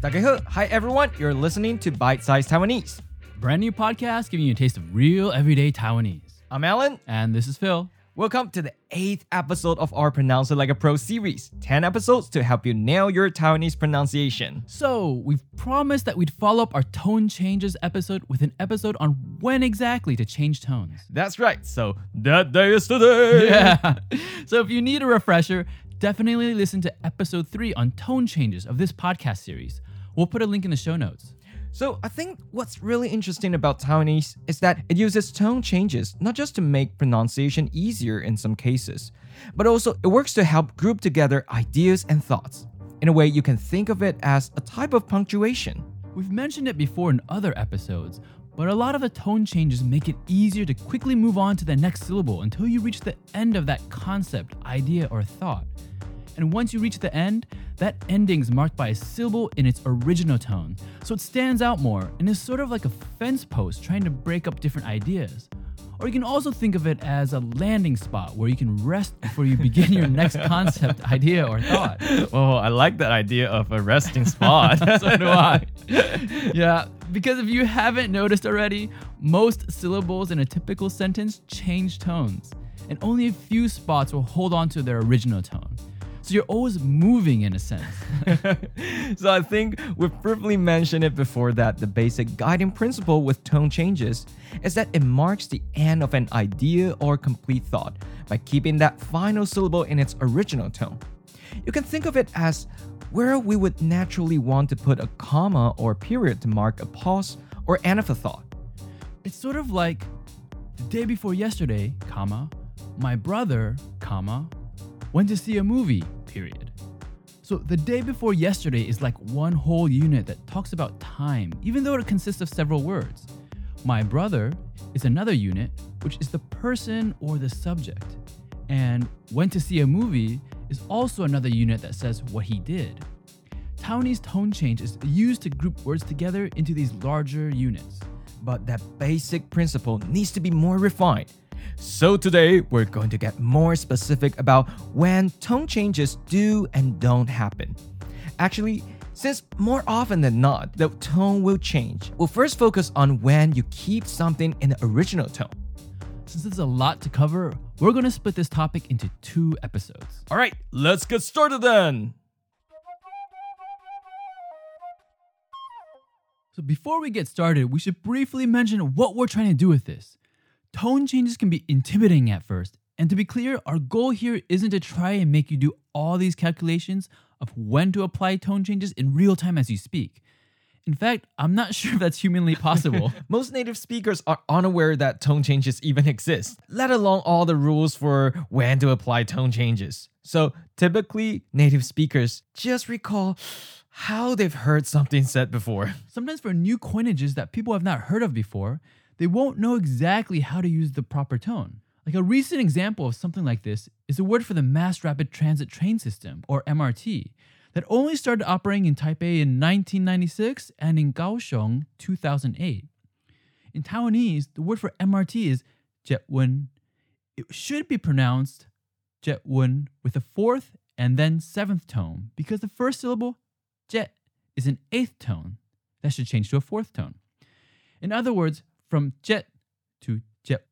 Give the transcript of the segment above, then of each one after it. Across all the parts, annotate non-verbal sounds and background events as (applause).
大家好, hi everyone. You're listening to Bite Size Taiwanese. Brand new podcast giving you a taste of real everyday Taiwanese. I'm Alan. And this is Phil. Welcome to the eighth episode of our Pronounce It Like a Pro series. 10 episodes to help you nail your Taiwanese pronunciation. So, we've promised that we'd follow up our tone changes episode with an episode on when exactly to change tones. That's right. So, that day is today. (laughs) Yeah. so, if you need a refresher, definitely listen to episode 3 on tone changes of this podcast series. We'll put a link in the show notes. So, I think what's really interesting about Taiwanese is that it uses tone changes not just to make pronunciation easier in some cases, but also it works to help group together ideas and thoughts. In a way, you can think of it as a type of punctuation. We've mentioned it before in other episodes, but a lot of the tone changes make it easier to quickly move on to the next syllable until you reach the end of that concept, idea, or thought. And once you reach the end, that ending is marked by a syllable in its original tone, so it stands out more and is sort of like a fence post trying to break up different ideas. Or you can also think of it as a landing spot where you can rest before you begin your next (laughs) concept, idea, or thought. Oh, I like that idea of a resting spot. (laughs) so do I. (laughs) yeah, because if you haven't noticed already, most syllables in a typical sentence change tones, and only a few spots will hold on to their original tone. So you're always moving in a sense. (laughs) so I think we've briefly mentioned it before that the basic guiding principle with tone changes is that it marks the end of an idea or complete thought by keeping that final syllable in its original tone. You can think of it as where we would naturally want to put a comma or period to mark a pause or end of a thought. It's sort of like the day before yesterday, comma, my brother, comma, went to see a movie, period. So the day before yesterday is like one whole unit that talks about time, even though it consists of several words. My brother is another unit, which is the person or the subject. And went to see a movie is also another unit that says what he did. Taiwanese tone change is used to group words together into these larger units. But that basic principle needs to be more refined so today we're going to get more specific about when tone changes do and don't happen. Actually, since more often than not, the tone will change, we'll first focus on when you keep something in the original tone. Since there's a lot to cover, we're going to split this topic into two episodes. All right, let's get started then. So, before we get started, we should briefly mention what we're trying to do with this. Tone changes can be intimidating at first, and to be clear, our goal here isn't to try and make you do all these calculations of when to apply tone changes in real time as you speak. In fact, I'm not (laughs) sure if that's humanly possible. (laughs) Most native speakers are unaware that tone changes even exist, let alone all the rules for when to apply tone changes. So typically, native speakers just recall (sighs) how they've heard something said before. Sometimes for new coinages that people have not heard of before, they won't know exactly how to use the proper tone. Like a recent example of something like this is a word for the Mass Rapid Transit Train System, or MRT, that only started operating in Taipei in 1996 and in Kaohsiung 2008. In Taiwanese, the word for MRT is Jetwen. It should be pronounced Jetwen with a fourth and then seventh tone because the first syllable, Jet, is an eighth tone. That should change to a fourth tone. In other words, from jet to jet.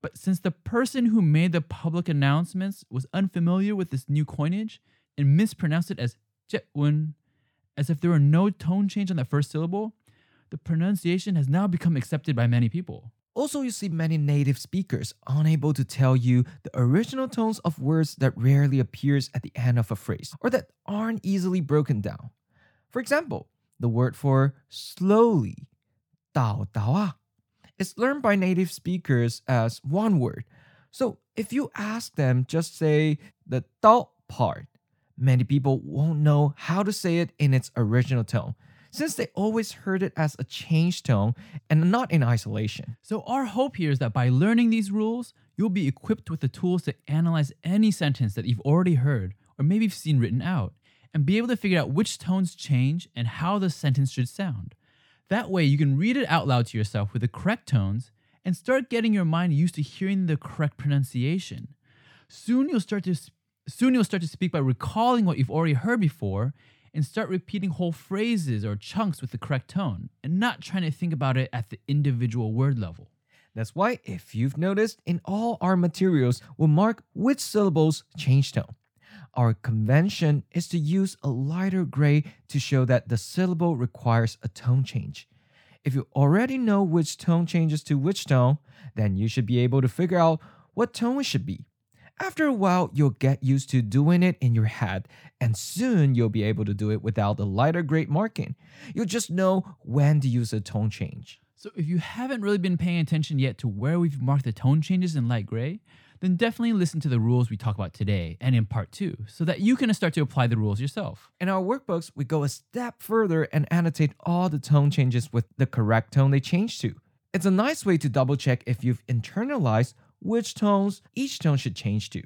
But since the person who made the public announcements was unfamiliar with this new coinage and mispronounced it as jetun, as if there were no tone change on that first syllable, the pronunciation has now become accepted by many people. Also, you see many native speakers unable to tell you the original tones of words that rarely appears at the end of a phrase or that aren't easily broken down. For example, the word for slowly, dao dao ah, is learned by native speakers as one word. So if you ask them, just say the dao part, many people won't know how to say it in its original tone since they always heard it as a changed tone and not in isolation. So, our hope here is that by learning these rules, you'll be equipped with the tools to analyze any sentence that you've already heard or maybe you've seen written out and be able to figure out which tones change and how the sentence should sound. That way, you can read it out loud to yourself with the correct tones and start getting your mind used to hearing the correct pronunciation. Soon you'll start to soon you'll start to speak by recalling what you've already heard before and start repeating whole phrases or chunks with the correct tone and not trying to think about it at the individual word level. That's why, if you've noticed, in all our materials, we'll mark which syllables change tone. Our convention is to use a lighter gray to show that the syllable requires a tone change. If you already know which tone changes to which tone, then you should be able to figure out what tone it should be. After a while, you'll get used to doing it in your head, and soon you'll be able to do it without the lighter gray marking. You'll just know when to use a tone change. So if you haven't really been paying attention yet to where we've marked the tone changes in light gray, then definitely listen to the rules we talk about today and in part two so that you can start to apply the rules yourself. In our workbooks, we go a step further and annotate all the tone changes with the correct tone they change to. It's a nice way to double check if you've internalized which tones each tone should change to.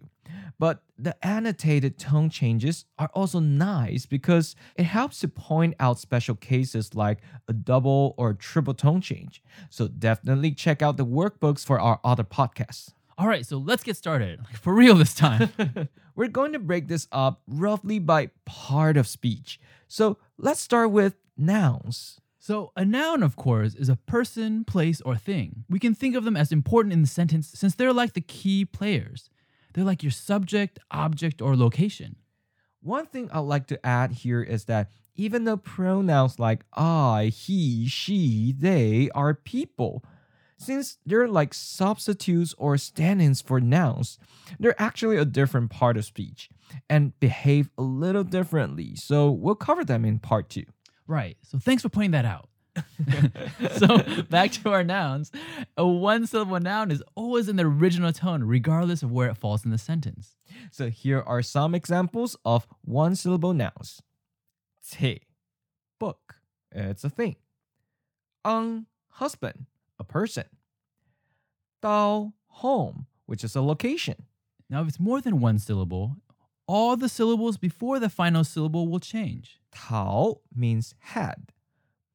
But the annotated tone changes are also nice because it helps to point out special cases like a double or triple tone change. So definitely check out the workbooks for our other podcasts. All right, so let's get started. Like (laughs) for real this time. (laughs) We're going to break this up roughly by part of speech. So let's start with nouns. So, a noun, of course, is a person, place, or thing. We can think of them as important in the sentence since they're like the key players. They're like your subject, object, or location. One thing I'd like to add here is that even though pronouns like I, he, she, they are people, since they're like substitutes or stand ins for nouns, they're actually a different part of speech and behave a little differently. So we'll cover them in part two. Right. So, thanks for pointing that out. (laughs) so, back to our nouns. A one syllable noun is always in the original tone, regardless of where it falls in the sentence. So here are some examples of one syllable nouns. Te, book, it's a thing. Ang, husband, a person. Dao, home, which is a location. Now, if it's more than one syllable, all the syllables before the final syllable will change. Tao means head.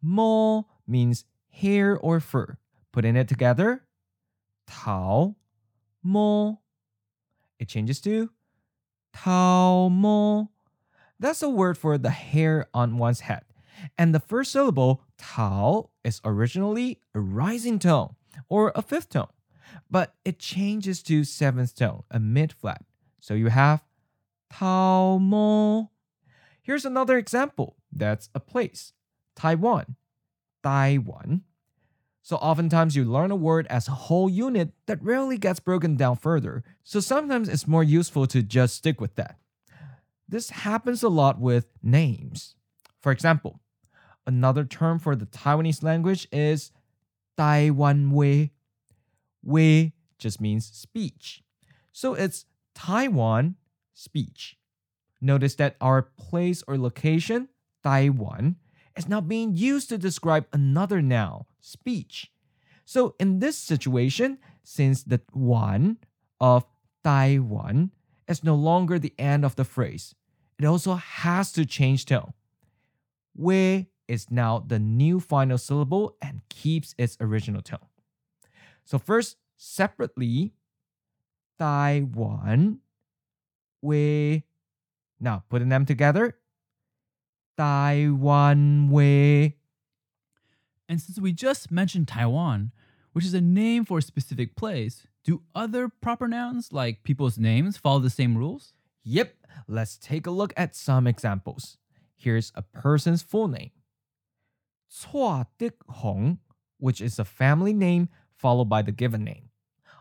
Mo means hair or fur. Putting it together, Tao, mo. It changes to Tao mo. That's a word for the hair on one's head. And the first syllable, Tao, is originally a rising tone or a fifth tone, but it changes to seventh tone, a mid flat. So you have Tao mo. Here's another example. That's a place. Taiwan. Taiwan. So oftentimes you learn a word as a whole unit that rarely gets broken down further. So sometimes it's more useful to just stick with that. This happens a lot with names. For example, another term for the Taiwanese language is Taiwan Wei. Wei just means speech. So it's Taiwan speech. Notice that our place or location, Taiwan, is now being used to describe another noun, speech. So in this situation, since the one of Taiwan is no longer the end of the phrase, it also has to change tone. Wei is now the new final syllable and keeps its original tone. So first, separately, Taiwan, we. Now putting them together, Taiwan Wei. And since we just mentioned Taiwan, which is a name for a specific place, do other proper nouns like people's names follow the same rules? Yep, let's take a look at some examples. Here's a person's full name. Cua Dik Hong, which is a family name followed by the given name.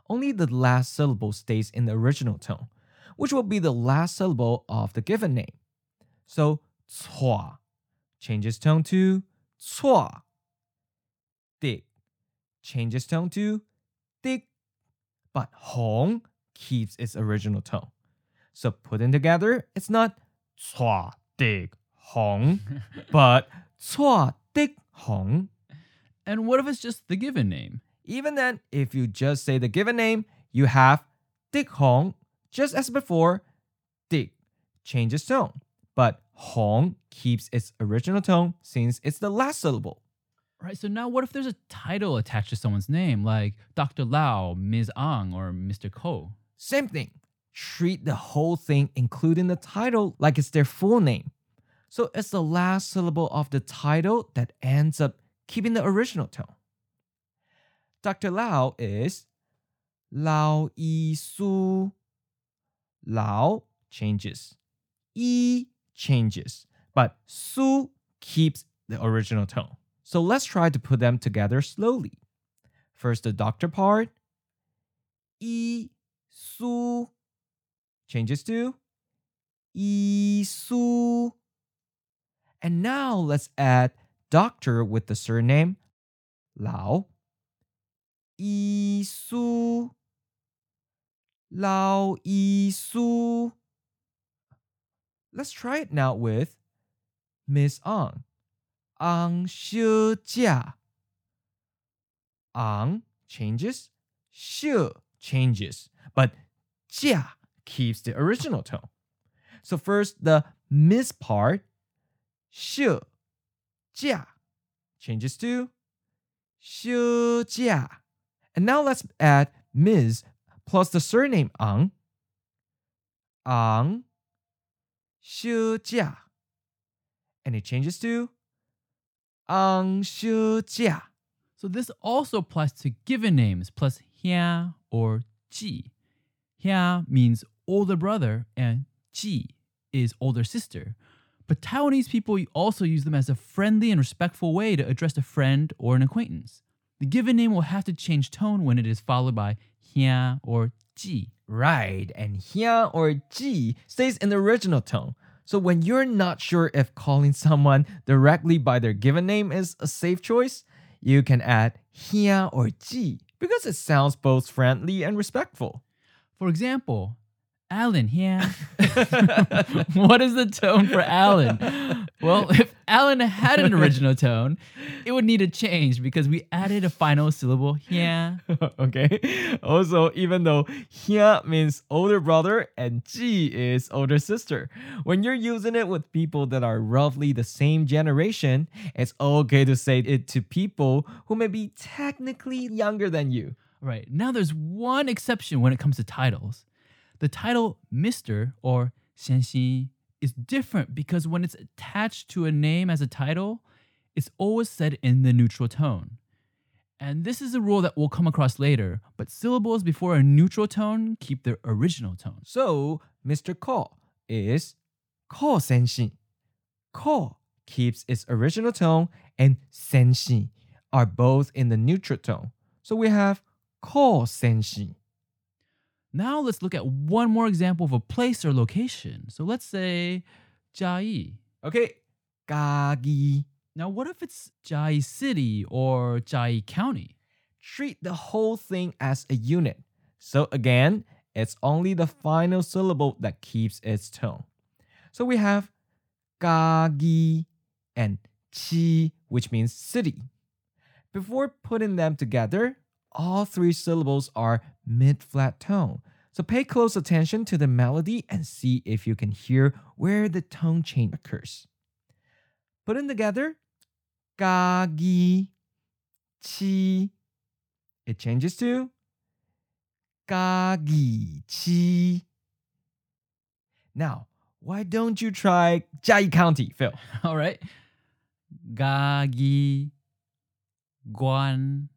Only the last syllable stays in the original tone, which will be the last syllable of the given name. So, Cua changes tone to Cua. Dik changes tone to Dik. But Hong keeps its original tone. So putting together, it's not Cua Dik Hong, (laughs) but Cua Dik Hong. And what if it's just the given name? Even then, if you just say the given name, you have Dik Hong, just as before, Dik changes tone, but Hong keeps its original tone since it's the last syllable. Right, so now what if there's a title attached to someone's name, like Dr. Lau, Ms. Ang, or Mr. Ko? Same thing. Treat the whole thing, including the title, like it's their full name. So it's the last syllable of the title that ends up keeping the original tone. Dr. Lao is Lao Yi Su. Lao changes. Yi changes. But Su keeps the original tone. So let's try to put them together slowly. First, the doctor part. Yi Su changes to Yi Su. And now let's add doctor with the surname Lao. Yi Su. Lao Yi Su. Let's try it now with Miss Ang. Ang Shi Jia. Ang changes, Shi changes, but Jia keeps the original tone. So first the Miss part, Shi Jia changes to Shi Jia. And now let's add Ms plus the surname Ang. Ang Shi Jia. And it changes to Ang Shi Jia. So this also applies to given names plus hia or ji. Hia means older brother and ji is older sister. But Taiwanese people also use them as a friendly and respectful way to address a friend or an acquaintance. The given name will have to change tone when it is followed by hia or ji. Right, and hia or ji stays in the original tone. So when you're not sure if calling someone directly by their given name is a safe choice, you can add hia or ji because it sounds both friendly and respectful. For example, Alan here. (laughs) what is the tone for Alan? Well, (laughs) if Alan had an original tone, it would need a change because we added a final syllable here. (laughs) okay. Also, even though hia means older brother and ji is older sister, when you're using it with people that are roughly the same generation, it's okay to say it to people who may be technically younger than you. Right. Now there's one exception when it comes to titles. The title Mr. or 先生 is different because when it's attached to a name as a title, it's always said in the neutral tone. And this is a rule that we'll come across later, but syllables before a neutral tone keep their original tone. So, Mr. Ko is Ko Senshi. Ko keeps its original tone and Senshi are both in the neutral tone. So we have Ko Senshi. Now let's look at one more example of a place or location. So let's say Jiayi. Okay, Gagi. Now what if it's Jiayi City or Jiayi County? Treat the whole thing as a unit. So again, it's only the final syllable that keeps its tone. So we have Gagi and Chi, which means city. Before putting them together, all three syllables are mid flat tone. So pay close attention to the melody and see if you can hear where the tone change occurs. Put them together, ga gi chi. It changes to ga gi chi. Now, why don't you try Jiayi County, Phil? (laughs) All right. Gagi Guan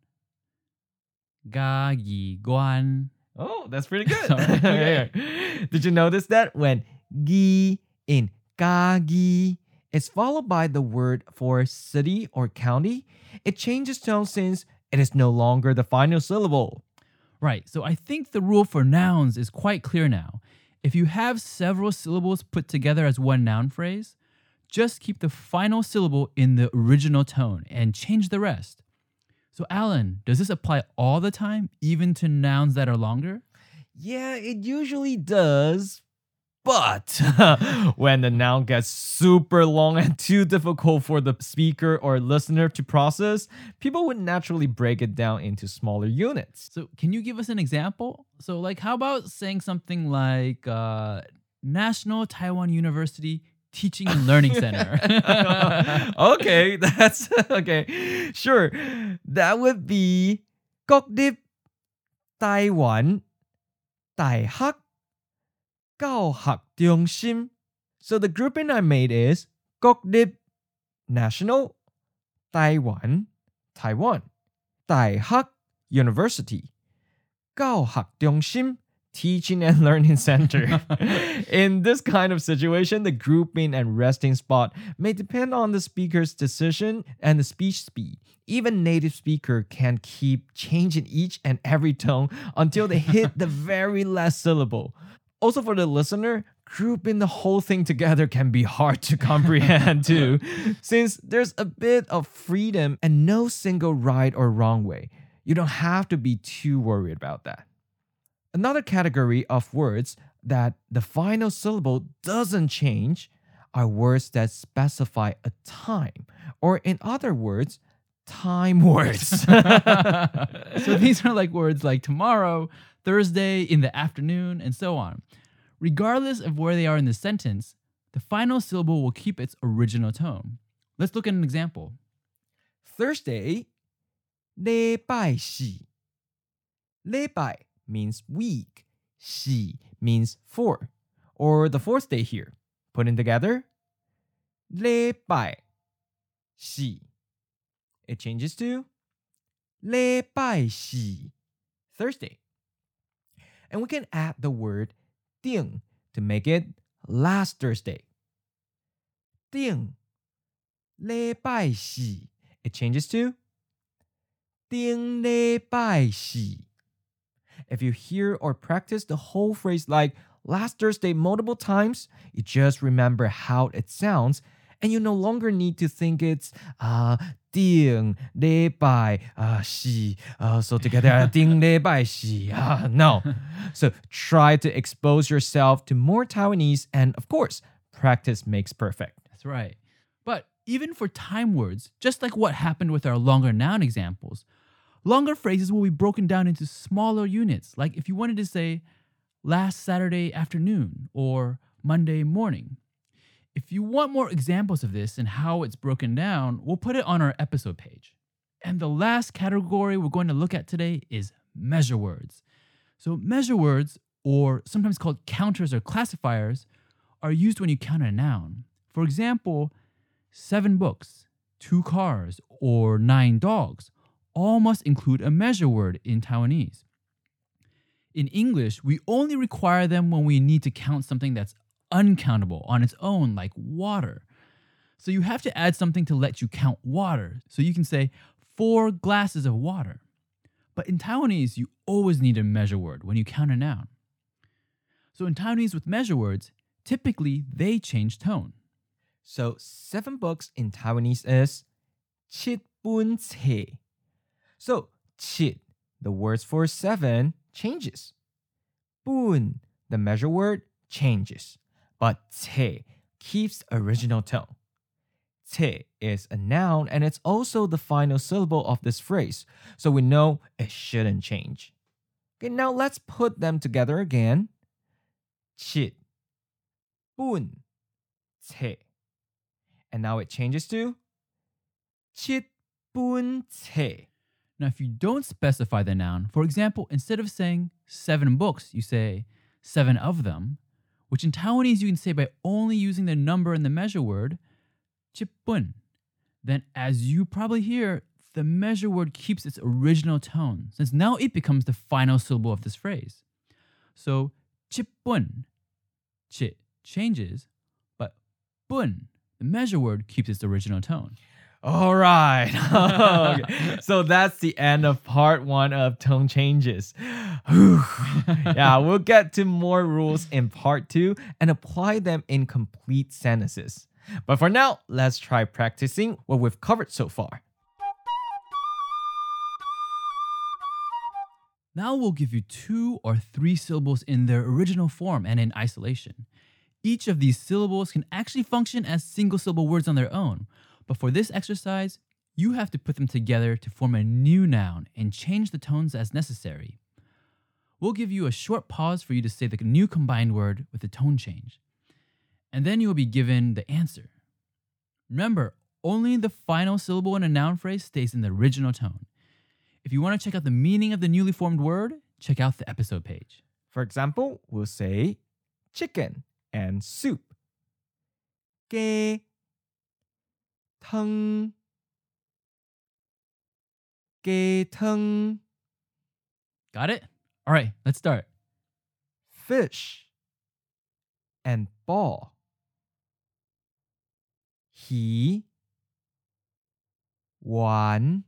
Gagi Guan. Oh, that's pretty good. (laughs) (laughs) Okay. Did you notice that when gi in gagi is followed by the word for city or county, it changes tone since it is no longer the final syllable. Right. So I think the rule for nouns is quite clear now. If you have several syllables put together as one noun phrase, just keep the final syllable in the original tone and change the rest. So, Alan, does this apply all the time, even to nouns that are longer? Yeah, it usually does. But (laughs) when the noun gets super long and too difficult for the speaker or listener to process, people would naturally break it down into smaller units. So, can you give us an example? So, like, how about saying something like uh, National Taiwan University Teaching and Learning Center. (laughs) okay, (laughs) that's okay. Sure. That would be Gokdip Taiwan Daihak Gaohak Dongshim. So the grouping I made is Gokdip National Taiwan Taiwan Daihak University Gaohak Dongshim Teaching and (laughs) Learning Center. (laughs) In this kind of situation, the grouping and resting spot may depend on the speaker's decision and the speech speed. Even native speaker can keep changing each and every tone until they hit the (laughs) very last syllable. Also for the listener, grouping the whole thing together can be hard to comprehend too, since there's a bit of freedom and no single right or wrong way. You don't have to be too worried about that. Another category of words that the final syllable doesn't change are words that specify a time, or in other words, time words. (laughs) so these are like words like tomorrow, Thursday, in the afternoon, and so on. Regardless of where they are in the sentence, the final syllable will keep its original tone. Let's look at an example. Thursday, 礼拜四.礼拜 means week. Xi means four, or the fourth day here. Put together, le bai xi. It changes to le bai xi, Thursday. And we can add the word ding to make it last Thursday. Ding, le bai xi. It changes to ding le bai xi. If you hear or practice the whole phrase like last Thursday multiple times, you just remember how it sounds and you no longer need to think it's uh ding de bai uh xi uh so together uh, ding de bai xi uh, no. (laughs) So try to expose yourself to more taiwanese and of course practice makes perfect. That's right. But even for time words just like what happened with our longer noun examples longer phrases will be broken down into smaller units. Like if you wanted to say last Saturday afternoon or Monday morning. If you want more examples of this and how it's broken down, we'll put it on our episode page. And the last category we're going to look at today is measure words. So, measure words, or sometimes called counters or classifiers, are used when you count a noun. For example, seven books, two cars, or nine dogs all must include a measure word in Taiwanese. In English, we only require them when we need to count something that's uncountable on its own, like water. So you have to add something to let you count water. So you can say four glasses of water. But in Taiwanese, you always need a measure word when you count a noun. So in Taiwanese with measure words, typically they change tone. So seven books in Taiwanese is 七本册. so, qit, the words for seven, changes. Bun, the measure word, changes. But te keeps original tone. Te is a noun and it's also the final syllable of this phrase, so we know it shouldn't change. Okay, now let's put them together again. Qit, bun, te. And now it changes to qit bun te. Now, if you don't specify the noun, for example, instead of saying seven books, you say seven of them, which in Taiwanese you can say by only using the number and the measure word, chipun. Then, as you probably hear, the measure word keeps its original tone, since now it becomes the final syllable of this phrase. So, chipun, chit changes, but bun, the measure word keeps its original tone. All right. (laughs) Okay. (laughs) So that's the end of part one of tone changes. Yeah, we'll get to more rules in part two and apply them in complete sentences. But for now, let's try practicing what we've covered so far. Now we'll give you two or three syllables in their original form and in isolation. Each of these syllables can actually function as single syllable words on their own, but for this exercise, you have to put them together to form a new noun and change the tones as necessary. We'll give you a short pause for you to say the new combined word with the tone change. And then you will be given the answer. Remember, only the final syllable in a noun phrase stays in the original tone. If you want to check out the meaning of the newly formed word, check out the episode page. For example, we'll say chicken and soup. Ke 汤鸡汤 Got it? All right, let's start. fish and ball 鱼丸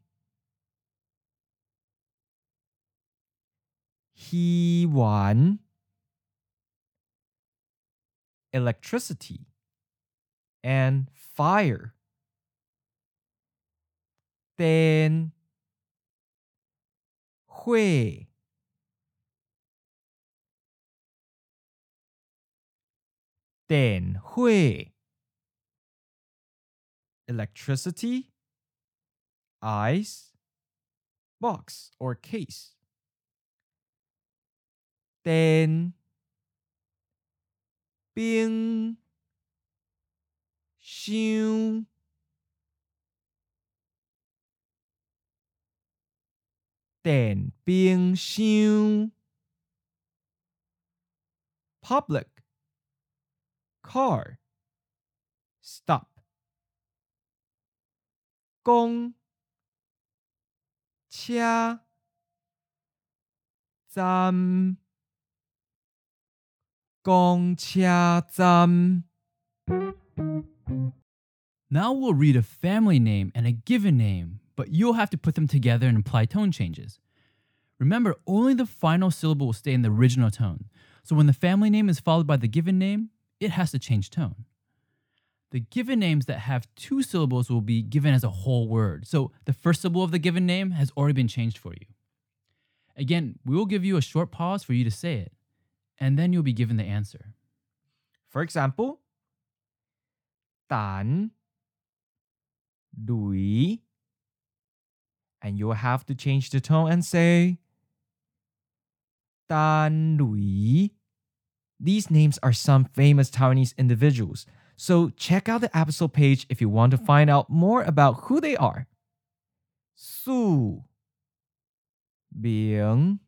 鱼丸 electricity and fire ten hui ten hui electricity ice box or case. Then bing 香电冰箱 public car stop 公车站公车站 Now we'll read a family name and a given name, but you'll have to put them together and apply tone changes. Remember, only the final syllable will stay in the original tone. So when the family name is followed by the given name, it has to change tone. The given names that have two syllables will be given as a whole word. So the first syllable of the given name has already been changed for you. Again, we will give you a short pause for you to say it, and then you'll be given the answer. For example, 蛋水 and you'll have to change the tone and say Dan Lui. These names are some famous Taiwanese individuals, so check out the episode page if you want to find out more about who they are. Su Bing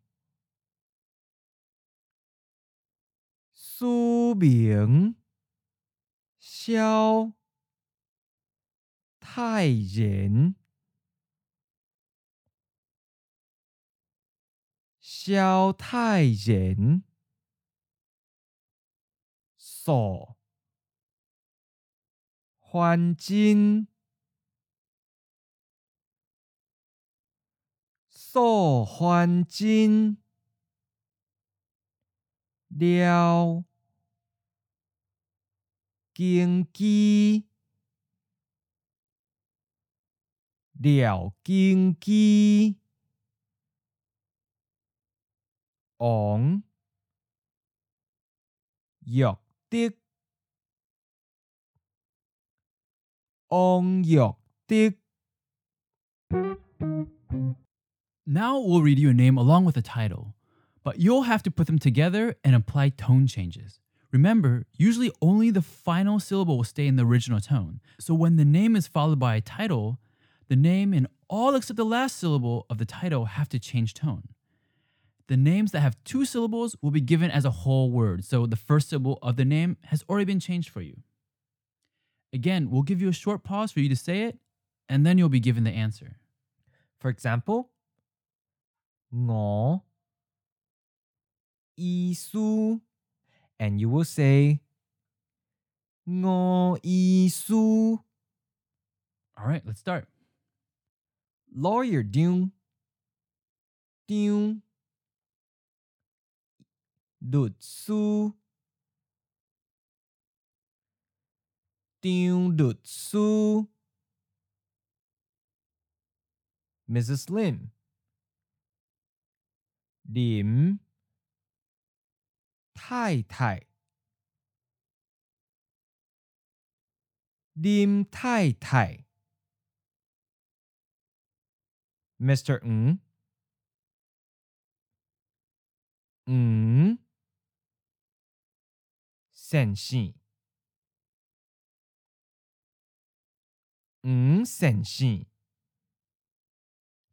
Su Bing Xiao Tai Yin 萧太人，所环境，所环境，了。经济。了经济。ong ong giọt Now we'll read you a name along with a title, but you'll have to put them together and apply tone changes. Remember, usually only the final syllable will stay in the original tone. So when the name is followed by a title, the name and all except the last syllable of the title have to change tone the names that have two syllables will be given as a whole word, so the first syllable of the name has already been changed for you. Again, we'll give you a short pause for you to say it, and then you'll be given the answer. For example, 我 isu and you will say 我 isu All right, let's start. Lawyer Dune Dune 律师张律师 Mrs. Lim 林太太林太太 Mr. Ng Ng 先生Ng 先生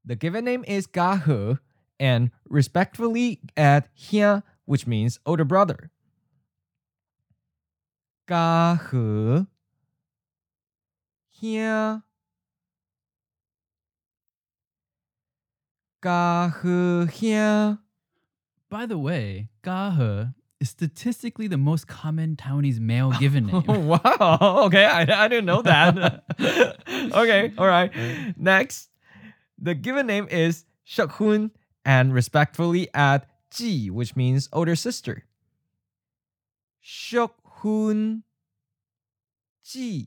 The given name is Ga He, and respectfully add Hia, which means older brother. Ga He 兄，家和兄。 By the way, Gahe is statistically the most common Taiwanese male (laughs) given name. wow. Okay, I, I didn't know that. (laughs) okay, all right. Next, the given name is Shekhun and respectfully add Ji, which means older sister. Shekhun Ji.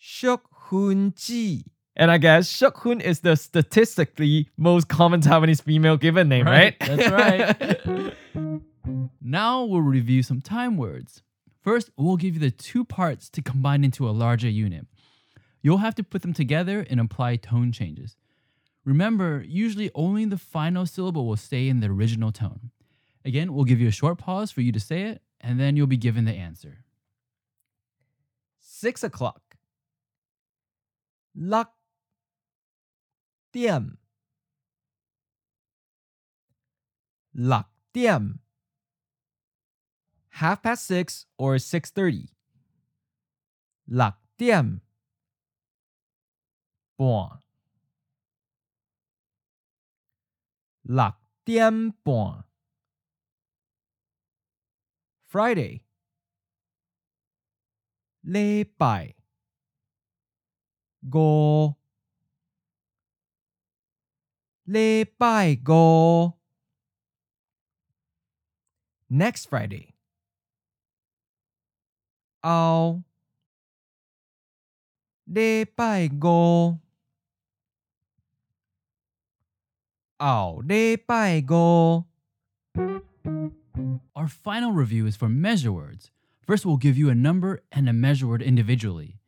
Shekhun Ji. And I guess Shekhun is the statistically most common Taiwanese female given name, right? Right, that's right. (laughs) now we'll review some time words. First, we'll give you the two parts to combine into a larger unit. You'll have to put them together and apply tone changes. Remember, usually only the final syllable will stay in the original tone. Again, we'll give you a short pause for you to say it, and then you'll be given the answer. Six o'clock. Lock. 店，lạc. Half past six or six thirty. thirty. 六点半。六点半。Friday. 礼拜五。Friday. 礼拜五。Next Friday，后礼拜五，后礼拜五。 Our final review is for measure words. First, we'll give you a number and a measure word individually.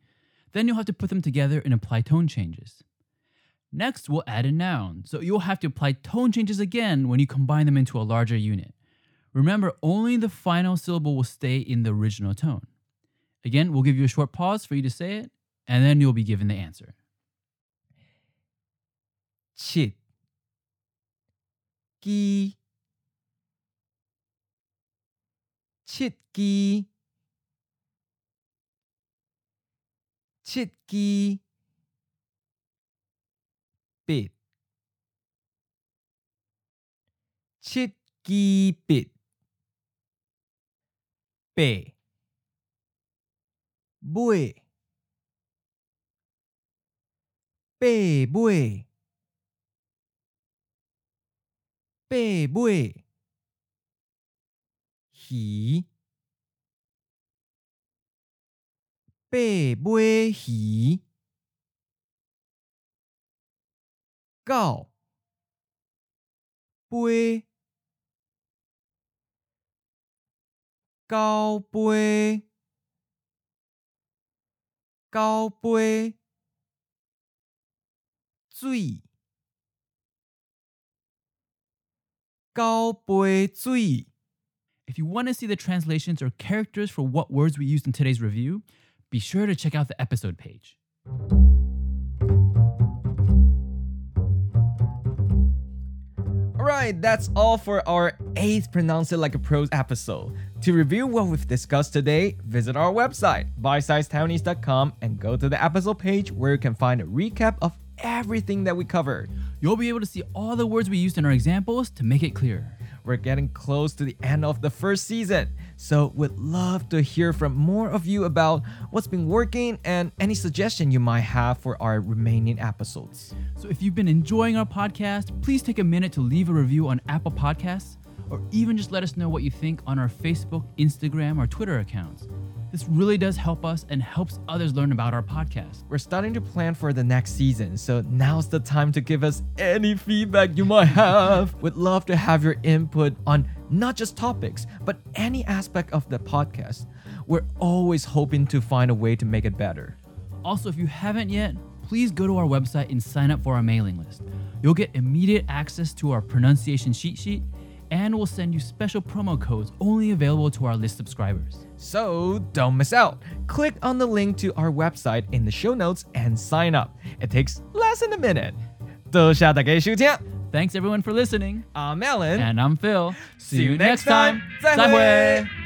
Then you'll have to put them together and apply tone changes. Next, we'll add a noun, so you'll have to apply tone changes again when you combine them into a larger unit. Remember, only the final syllable will stay in the original tone. Again, we'll give you a short pause for you to say it, and then you'll be given the answer. 七機七机七机八七机八八尾八尾八尾鱼八尾鱼 狗杯交杯交杯水交杯水 If you want to see the translations or characters for what words we used in today's review, be sure to check out the episode page. Alright, that's all for our eighth Pronounce It Like a Pros episode. To review what we've discussed today, visit our website, bitesizetaiwanese.com, and go to the episode page where you can find a recap of everything that we covered. You'll be able to see all the words we used in our examples to make it clear. We're getting close to the end of the first season, so we'd love to hear from more of you about what's been working and any suggestion you might have for our remaining episodes. So if you've been enjoying our podcast, please take a minute to leave a review on Apple Podcasts or even just let us know what you think on our Facebook, Instagram, or Twitter accounts. This really does help us and helps others learn about our podcast. We're starting to plan for the next season, so now's the time to give us any feedback you might have. We'd love to have your input on not just topics, but any aspect of the podcast. We're always hoping to find a way to make it better. Also, if you haven't yet, please go to our website and sign up for our mailing list. You'll get immediate access to our pronunciation cheat sheet, and we'll send you special promo codes only available to our list subscribers. So don't miss out. Click on the link to our website in the show notes and sign up. It takes less than a minute. 多谢大家收听 Thanks everyone for listening. I'm Alan. And I'm Phil. See you next time. 再会。